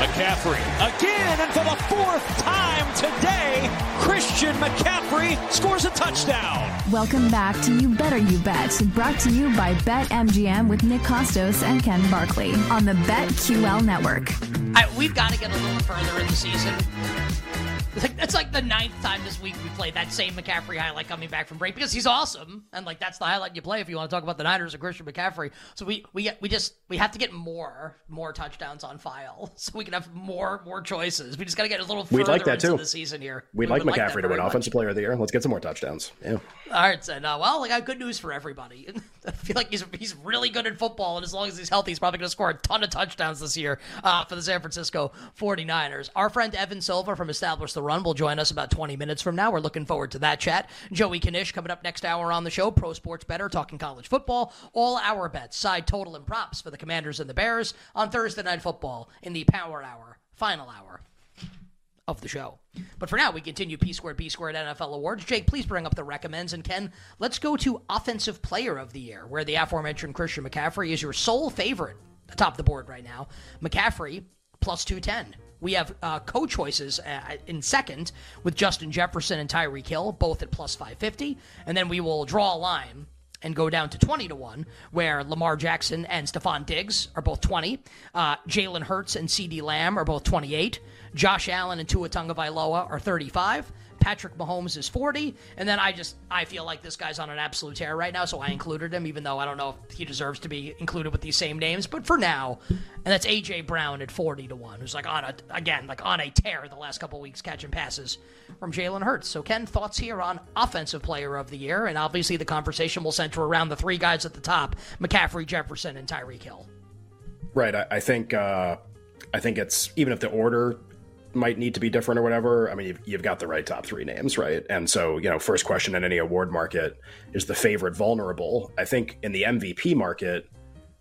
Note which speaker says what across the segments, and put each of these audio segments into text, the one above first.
Speaker 1: McCaffrey again, and for the fourth time today, Christian McCaffrey scores a touchdown.
Speaker 2: Welcome back to You Better You Bet, brought to you by BetMGM with Nick Kostos and Ken Barkley on the BetQL network.
Speaker 3: I, we've got to get a little further in the season. It's like, that's like the ninth time this week we played that same McCaffrey highlight coming back from break because he's awesome and like that's the highlight you play if you want to talk about the Niners or Christian McCaffrey. So we we get we just we have to get more more touchdowns on file so we can have more more choices. We just got to get a little further
Speaker 4: We'd like that
Speaker 3: into
Speaker 4: too.
Speaker 3: the season here.
Speaker 4: We'd
Speaker 3: We
Speaker 4: like McCaffrey
Speaker 3: that
Speaker 4: to win Offensive. Player of the Year. Let's get some more touchdowns. Yeah.
Speaker 3: All right, so uh, well, I got good news for everybody. I feel like he's he's really good at football, and as long as he's healthy, he's probably going to score a ton of touchdowns this year uh, for the San Francisco 49ers. Our friend Evan Silva from Establish the Run will join us about 20 minutes from now. We're looking forward to that chat. Joey Knish coming up next hour on the show. Pro Sports Better, talking college football. All our bets, side total and props for the Commanders and the Bears on Thursday Night Football in the Power Hour, final hour of the show. But for now, we continue P squared B squared NFL awards. Jake, please bring up the recommends. And Ken, let's go to Offensive Player of the Year, where the aforementioned Christian McCaffrey is your sole favorite atop the board right now. McCaffrey plus 210. We have uh, co choices uh, in second with Justin Jefferson and Tyreek Hill, both at plus 550. And then we will draw a line and go down to 20 to 1, where Lamar Jackson and Stefon Diggs are both 20. Uh, Jalen Hurts and CeeDee Lamb are both 28. Josh Allen and Tua Tagovailoa are 35. Patrick Mahomes is 40. And then I just, I feel like this guy's on an absolute tear right now, so I included him, even though I don't know if he deserves to be included with these same names. But for now, and that's A.J. Brown at 40 to 1, who's like on a, again, like on a tear the last couple weeks catching passes from Jalen Hurts. So, Ken, thoughts here on Offensive Player of the Year? And obviously, the conversation will center around the three guys at the top McCaffrey, Jefferson, and Tyreek Hill.
Speaker 4: Right. I, I think. Uh, I think it's even if the order might need to be different or whatever. I mean, you've, you've got the right top three names, right? And so, you know, first question in any award market is the favorite vulnerable. I think in the MVP market,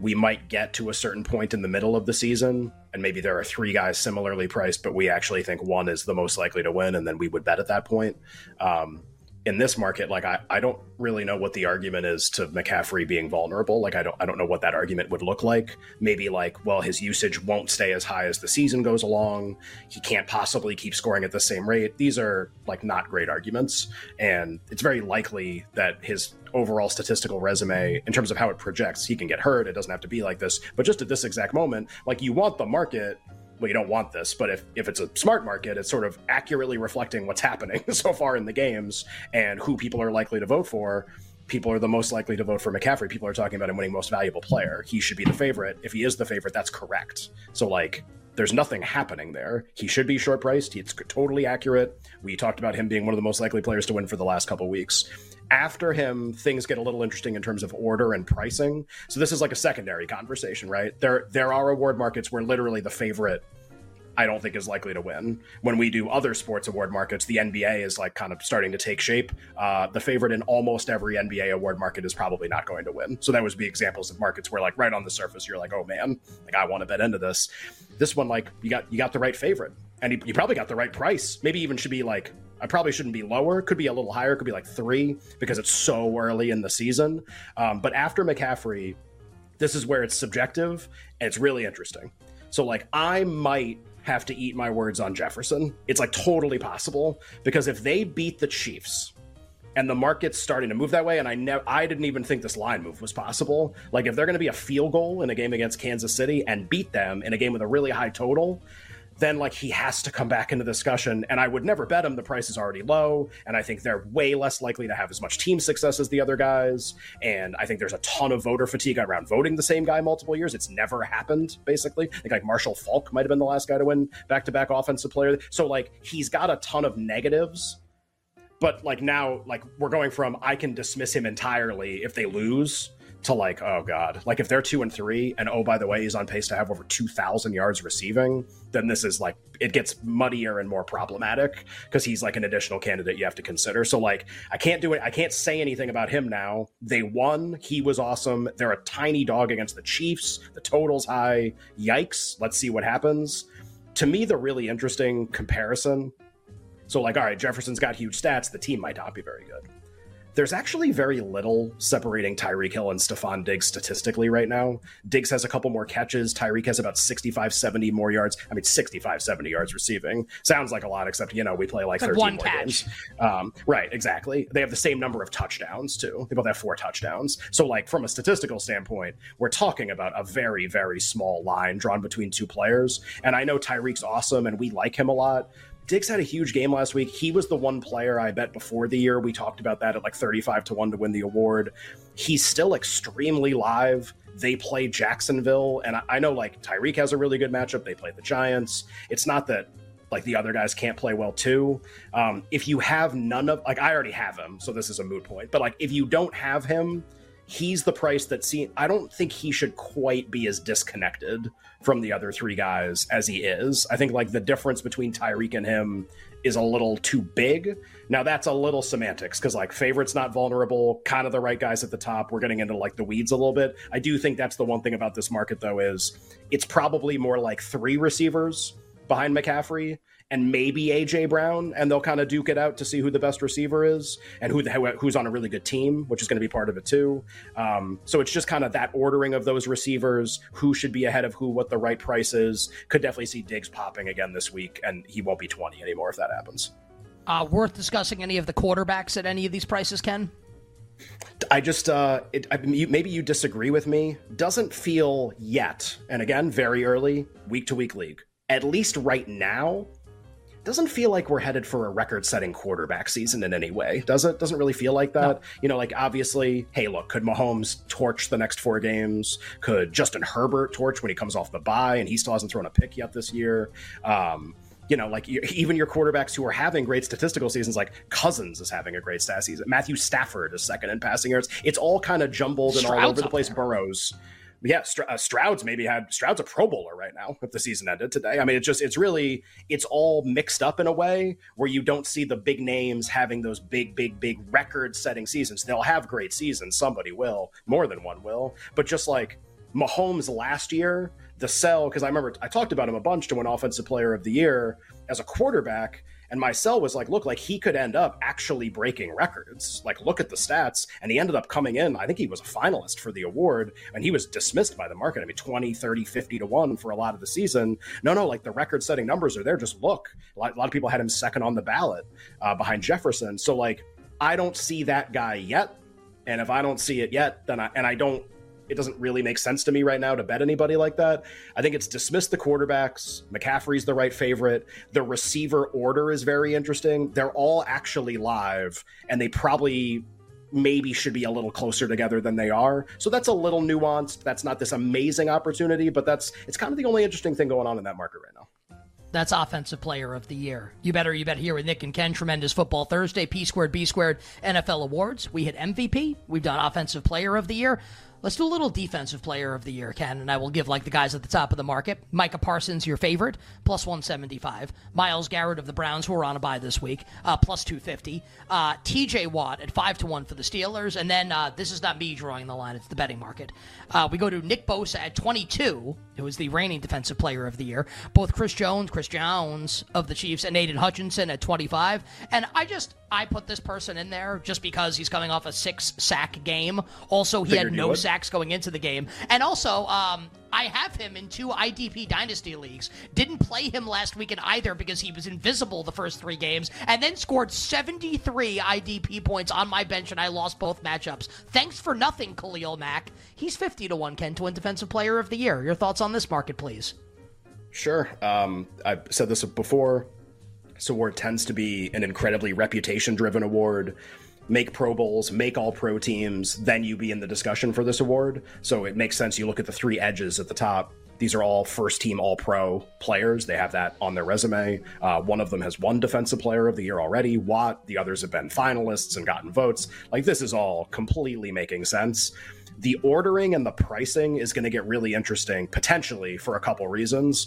Speaker 4: we might get to a certain point in the middle of the season, and maybe there are three guys similarly priced, but we actually think one is the most likely to win, and then we would bet at that point. Um, in this market, like I, I don't really know what the argument is to McCaffrey being vulnerable. Like I don't I don't know what that argument would look like. Maybe like, well, his usage won't stay as high as the season goes along. He can't possibly keep scoring at the same rate. These are like not great arguments. And it's very likely that his overall statistical resume, in terms of how it projects, he can get hurt. It doesn't have to be like this. But just at this exact moment, like you want the market well, you don't want this, but if, if it's a smart market, it's sort of accurately reflecting what's happening so far in the games and who people are likely to vote for. People are the most likely to vote for McCaffrey. People are talking about him winning most valuable player. He should be the favorite. If he is the favorite, that's correct. So, like, there's nothing happening there. He should be short priced. It's totally accurate. We talked about him being one of the most likely players to win for the last couple weeks. After him, things get a little interesting in terms of order and pricing. So this is like a secondary conversation, right? There there are award markets where literally the favorite I don't think is likely to win. When we do other sports award markets, the NBA is like kind of starting to take shape. Uh, the favorite in almost every NBA award market is probably not going to win. So that would be examples of markets where, like, right on the surface, you're like, oh man, like I want to bet into this. This one, like, you got you got the right favorite, and you, you probably got the right price. Maybe even should be like I probably shouldn't be lower. Could be a little higher. Could be like three because it's so early in the season. Um, but after McCaffrey, this is where it's subjective and it's really interesting. So like I might have to eat my words on Jefferson. It's like totally possible because if they beat the Chiefs and the market's starting to move that way, and I never, I didn't even think this line move was possible. Like if they're going to be a field goal in a game against Kansas City and beat them in a game with a really high total, then like he has to come back into discussion. And I would never bet him. The price is already low, and I think they're way less likely to have as much team success as the other guys. And I think there's a ton of voter fatigue around voting the same guy multiple years. It's never happened, basically. I think like Marshall Faulk might have been the last guy to win back to back offensive player. So like he's got a ton of negatives. But like now, like we're going from I can dismiss him entirely if they lose to like, oh god, like if they're two and three, and oh by the way, he's on pace to have over two thousand yards receiving, then this is like it gets muddier and more problematic because he's like an additional candidate you have to consider. So like, I can't do it. I can't say anything about him now. They won. He was awesome. They're a tiny dog against the Chiefs. The total's high. Yikes. Let's see what happens. To me, the really interesting comparison. So like, all right, Jefferson's got huge stats. The team might not be very good there's actually very little separating Tyreek Hill and Stefon Diggs statistically right now. Diggs has a couple more catches. Tyreek has about 65, 70 more yards. I mean, 65, 70 yards receiving. Sounds like a lot, except, you know, we play like 13
Speaker 3: one
Speaker 4: more
Speaker 3: catch.
Speaker 4: games. Um, right, exactly. They have the same number of touchdowns, too. They both have four touchdowns. So, like, from a statistical standpoint, we're talking about a very, very small line drawn between two players. And I know Tyreek's awesome and we like him a lot, Diggs had a huge game last week. He was the one player I bet before the year. We talked about that at like 35 to 1 to win the award. He's still extremely live. They play Jacksonville, and I, I know like Tyreek has a really good matchup. They play the Giants. It's not that like the other guys can't play well too. Um, if you have none of like I already have him, so this is a moot point. But like if you don't have him, he's the price that see I don't think he should quite be as disconnected from the other three guys as he is. I think like the difference between Tyreek and him is a little too big. Now that's a little semantics because like favorite's not vulnerable, kind of the right guys at the top. We're getting into like the weeds a little bit. I do think that's the one thing about this market though is it's probably more like three receivers behind McCaffrey and maybe AJ Brown, and they'll kind of duke it out to see who the best receiver is and who the, who's on a really good team, which is going to be part of it too. Um, so it's just kind of that ordering of those receivers, who should be ahead of who, what the right price is. Could definitely see Diggs popping again this week, and he won't be twenty anymore if that happens.
Speaker 3: Uh, worth discussing any of the quarterbacks at any of these prices, Ken?
Speaker 4: I just, uh, it, I, maybe you disagree with me. Doesn't feel yet, and again, very early, week to week league. At least right now, doesn't feel like we're headed for a record-setting quarterback season in any way, does it? Doesn't really feel like that. No. You know, like obviously, hey, look, could Mahomes torch the next four games? Could Justin Herbert torch when he comes off the bye and he still hasn't thrown a pick yet this year? Um, you know, like even your quarterbacks who are having great statistical seasons, like Cousins is having a great stat season. Matthew Stafford is second in passing yards. It's all kind of jumbled and all over the place. There. Burrows yeah, Str- uh, Stroud's maybe had Stroud's a Pro Bowler right now if the season ended today. I mean, it's just it's really it's all mixed up in a way where you don't see the big names having those big, big, big record-setting seasons. They'll have great seasons. Somebody will, more than one will. But just like Mahomes last year, the sell because I remember I talked about him a bunch to win Offensive Player of the Year as a quarterback and my sell was like, look, like he could end up actually breaking records. Like, look at the stats. And he ended up coming in. I think he was a finalist for the award and he was dismissed by the market. I mean, 20, 30, 50 to 1 for a lot of the season. No, no, like the record setting numbers are there. Just look. A lot, a lot, of people had him second on the ballot uh, behind Jefferson. So, like, I don't see that guy yet. And if I don't see it yet, then I, and I don't it doesn't really make sense to me right now to bet anybody like that. I think it's dismissed the quarterbacks. McCaffrey's the right favorite. The receiver order is very interesting. They're all actually live, and they probably maybe should be a little closer together than they are. So that's a little nuanced. That's not this amazing opportunity, but that's it's kind of the only interesting thing going on in that market right now.
Speaker 3: That's offensive player of the year. You better you bet here with Nick and Ken. Tremendous football Thursday. P squared B squared NFL awards. We hit MVP. We've done offensive player of the year. Let's do a little defensive player of the year, Ken, and I will give like the guys at the top of the market. Micah Parsons, your favorite, plus 175. Myles Garrett of the Browns, who are on a bye this week, uh, plus 250. Uh, TJ Watt at 5 to 1 for the Steelers. And then uh, this is not me drawing the line, it's the betting market. Uh, we go to Nick Bosa at 22, who is the reigning defensive player of the year. Both Chris Jones, Chris Jones of the Chiefs, and Aidan Hutchinson at 25. And I just, I put this person in there just because he's coming off a six sack game. Also, he Figured had no sack sacks going into the game. And also, um, I have him in two IDP Dynasty leagues. Didn't play him last week in either because he was invisible the first three games, and then scored 73 IDP points on my bench, and I lost both matchups. Thanks for nothing, Khalil Mack. He's 50 to 1, Ken, to win Defensive Player of the Year. Your thoughts on this market, please?
Speaker 4: Sure. Um, I've said this before. This award tends to be an incredibly reputation driven award make Pro Bowls, make all pro teams, then you be in the discussion for this award. So it makes sense. You look at the three edges at the top. These are all first team all pro players. They have that on their resume. Uh, one of them has won Defensive Player of the Year already, Watt. The others have been finalists and gotten votes. Like, this is all completely making sense. The ordering and the pricing is going to get really interesting, potentially for a couple reasons.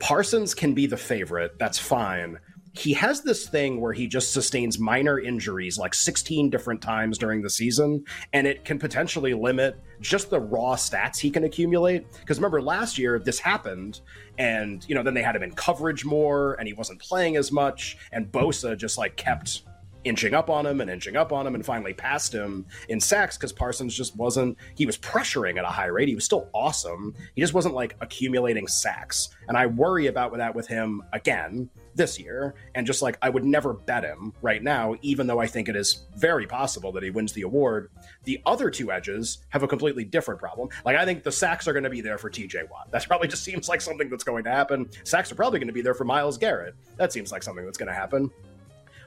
Speaker 4: Parsons can be the favorite. That's fine he has this thing where he just sustains minor injuries like 16 different times during the season, and it can potentially limit just the raw stats he can accumulate. Because remember, last year this happened, and you know, then they had him in coverage more, and he wasn't playing as much, and Bosa just like kept inching up on him and inching up on him and finally passed him in sacks because Parsons just wasn't he was pressuring at a high rate. He was still awesome. He just wasn't like accumulating sacks. And I worry about that with him again this year. And just like I would never bet him right now, even though I think it is very possible that he wins the award. The other two edges have a completely different problem. Like I think the sacks are going to be there for TJ Watt. That probably just seems like something that's going to happen. Sacks are probably going to be there for Myles Garrett. That seems like something that's going to happen.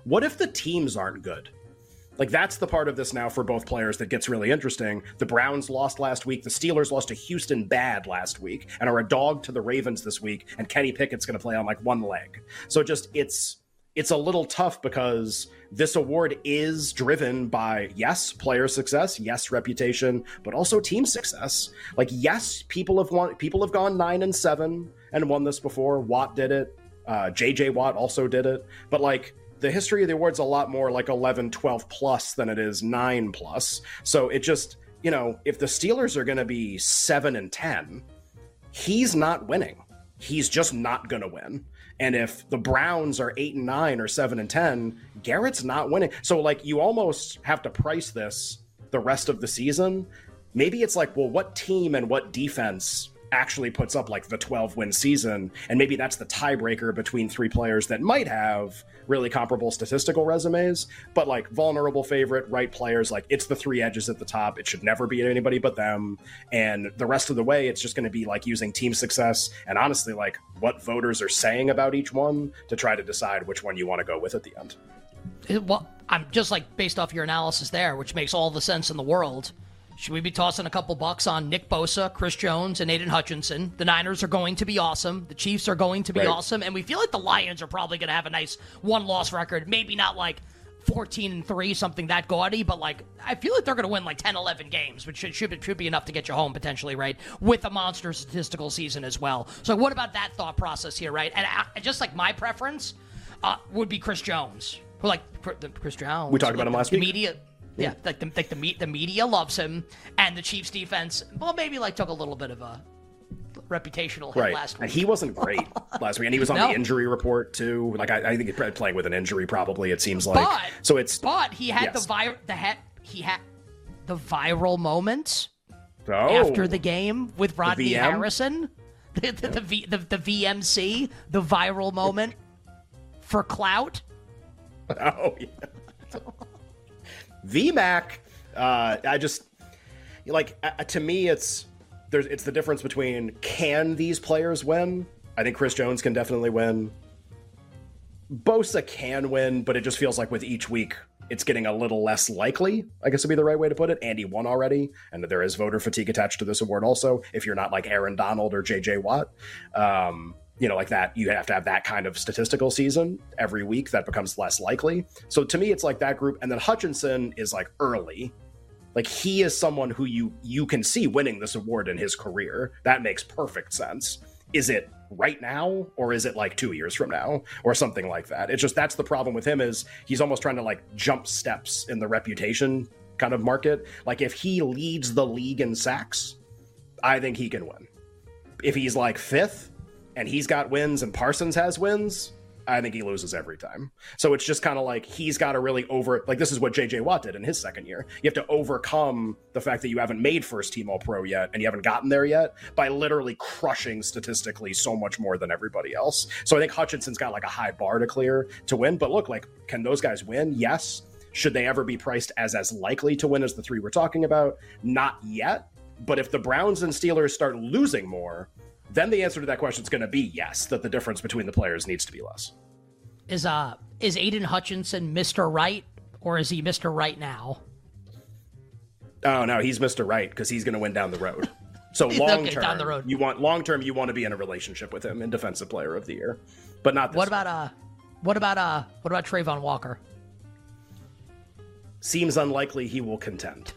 Speaker 4: What if the teams aren't good? Like that's the part of this now for both players that gets really interesting. The Browns lost last week. The Steelers lost to Houston bad last week and are a dog to the Ravens this week. And Kenny Pickett's going to play on like one leg. So just it's it's a little tough because this award is driven by yes player success yes reputation but also team success like yes people have won people have gone nine and seven and won this before watt did it uh, jj watt also did it but like the history of the awards a lot more like 11 12 plus than it is 9 plus. So it just you know if the steelers are going to be 7 and 10 he's not winning. He's just not going to win. And if the browns are 8 and 9 or 7 and 10 garrett's not winning. So like you almost have to price this the rest of the season. Maybe it's like well what team and what defense actually puts up like the 12 win season and maybe that's the tiebreaker between three players that might have really comparable statistical resumes, but like vulnerable favorite, right players, like it's the three edges at the top. It should never be anybody but them. And the rest of the way, it's just going to be like using team success and honestly, like what voters are saying about each one to try to decide which one you want to go with at the end.
Speaker 3: Well, I'm just like based off your analysis there, which makes all the sense in the world. Should we be tossing a couple bucks on Nick Bosa, Chris Jones, and Aidan Hutchinson? The Niners are going to be awesome. The Chiefs are going to be right. awesome. And we feel like the Lions are probably going to have a nice one loss record. Maybe not like 14 and 3, something that gaudy, but like I feel like they're going to win like 10, 11 games, which should, should, should be enough to get you home potentially, right? With a monster statistical season as well. So, what about that thought process here, right? And I, just like my preference uh, would be Chris Jones. Who like Chris Jones?
Speaker 4: We talked about him last week.
Speaker 3: Media yeah, like the like the, the media loves him, and the Chiefs defense, well, maybe like took a little bit of a reputational hit
Speaker 4: right.
Speaker 3: last week.
Speaker 4: He wasn't great last week, and he was on no. the injury report too. Like I, I think he's playing with an injury, probably. It seems like.
Speaker 3: But,
Speaker 4: so it's
Speaker 3: but he had yes. the vir- the ha- he had the viral moment
Speaker 4: oh.
Speaker 3: after the game with Rodney Harrison, the the, the, v, the, the VMC, the viral moment for clout.
Speaker 4: Oh yeah. VMAC, uh, I just like uh, to me, it's there's it's the difference between can these players win? I think Chris Jones can definitely win. Bosa can win, but it just feels like with each week it's getting a little less likely, I guess would be the right way to put it. Andy won already, and there is voter fatigue attached to this award also, if you're not like Aaron Donald or JJ Watt. Um, you know, like that, you have to have that kind of statistical season every week. That becomes less likely. So to me, it's like that group. And then Hutchinson is like early. Like he is someone who you you can see winning this award in his career. That makes perfect sense. Is it right now or is it like two years from now or something like that? It's just that's the problem with him is he's almost trying to like jump steps in the reputation kind of market. Like if he leads the league in sacks, I think he can win. If he's like fifth, and he's got wins and Parsons has wins, I think he loses every time. So it's just kind of like he's got to really over like this is what JJ Watt did in his second year. You have to overcome the fact that you haven't made first team all pro yet and you haven't gotten there yet by literally crushing statistically so much more than everybody else. So I think Hutchinson's got like a high bar to clear to win. But look, like, can those guys win? Yes. Should they ever be priced as as likely to win as the three we're talking about? Not yet. But if the Browns and Steelers start losing more, then the answer to that question is going to be yes, that the difference between the players needs to be less.
Speaker 3: Is uh is Aidan Hutchinson Mr. Right or is he Mr. Right now?
Speaker 4: Oh no, he's Mr. Right because he's going to win down the road. So long term, down the road. you want long term, you want to be in a relationship with him in Defensive Player of the Year, but not.
Speaker 3: what about uh, what about uh, what about Travon Walker?
Speaker 4: Seems unlikely he will contend.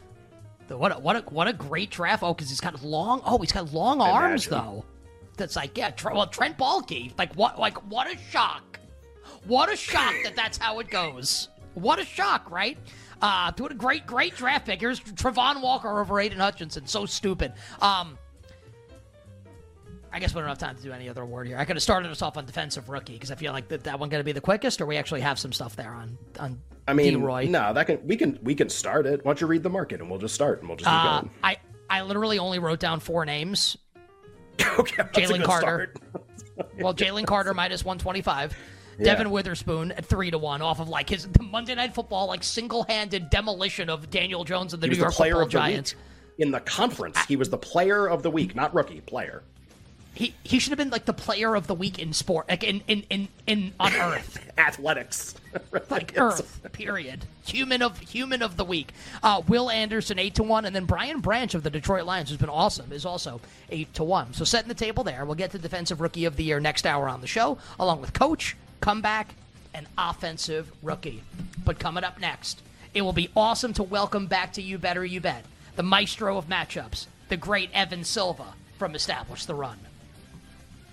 Speaker 3: What a, what a, what a great draft! Oh, because he's got long. Oh, he's got long arms though. That's like yeah. well, Trent Baalke. Like what? Like what a shock! What a shock that that's how it goes. What a shock, right? Uh, doing a great, great draft pick. Here's Travon Walker over Aidan Hutchinson. So stupid. Um, I guess we don't have time to do any other award here. I could have started us off on defensive rookie because I feel like that, that one going to be the quickest, or we actually have some stuff there on on.
Speaker 4: I mean, Roy. no, that can we can we can start it. Why don't you read the market and we'll just start and we'll just keep uh, going.
Speaker 3: I I literally only wrote down four names.
Speaker 4: okay,
Speaker 3: Jalen Carter. well, Jalen Carter minus one twenty five. Yeah. Devon Witherspoon at three to one off of like his Monday Night Football like single handed demolition of Daniel Jones and the
Speaker 4: he
Speaker 3: New York Football Giants.
Speaker 4: In the conference, he was the player of the week, not rookie, player.
Speaker 3: He he should have been like the player of the week in sport, like in in in, in on Earth,
Speaker 4: athletics,
Speaker 3: like Earth. Period. Human of human of the week. Uh, Will Anderson eight to one, and then Brian Branch of the Detroit Lions, who's been awesome, is also eight to one. So setting the table there. We'll get to defensive rookie of the year next hour on the show, along with coach, comeback, and offensive rookie. But coming up next, it will be awesome to welcome back to you better you bet the maestro of matchups, the great Evan Silva from Establish the Run.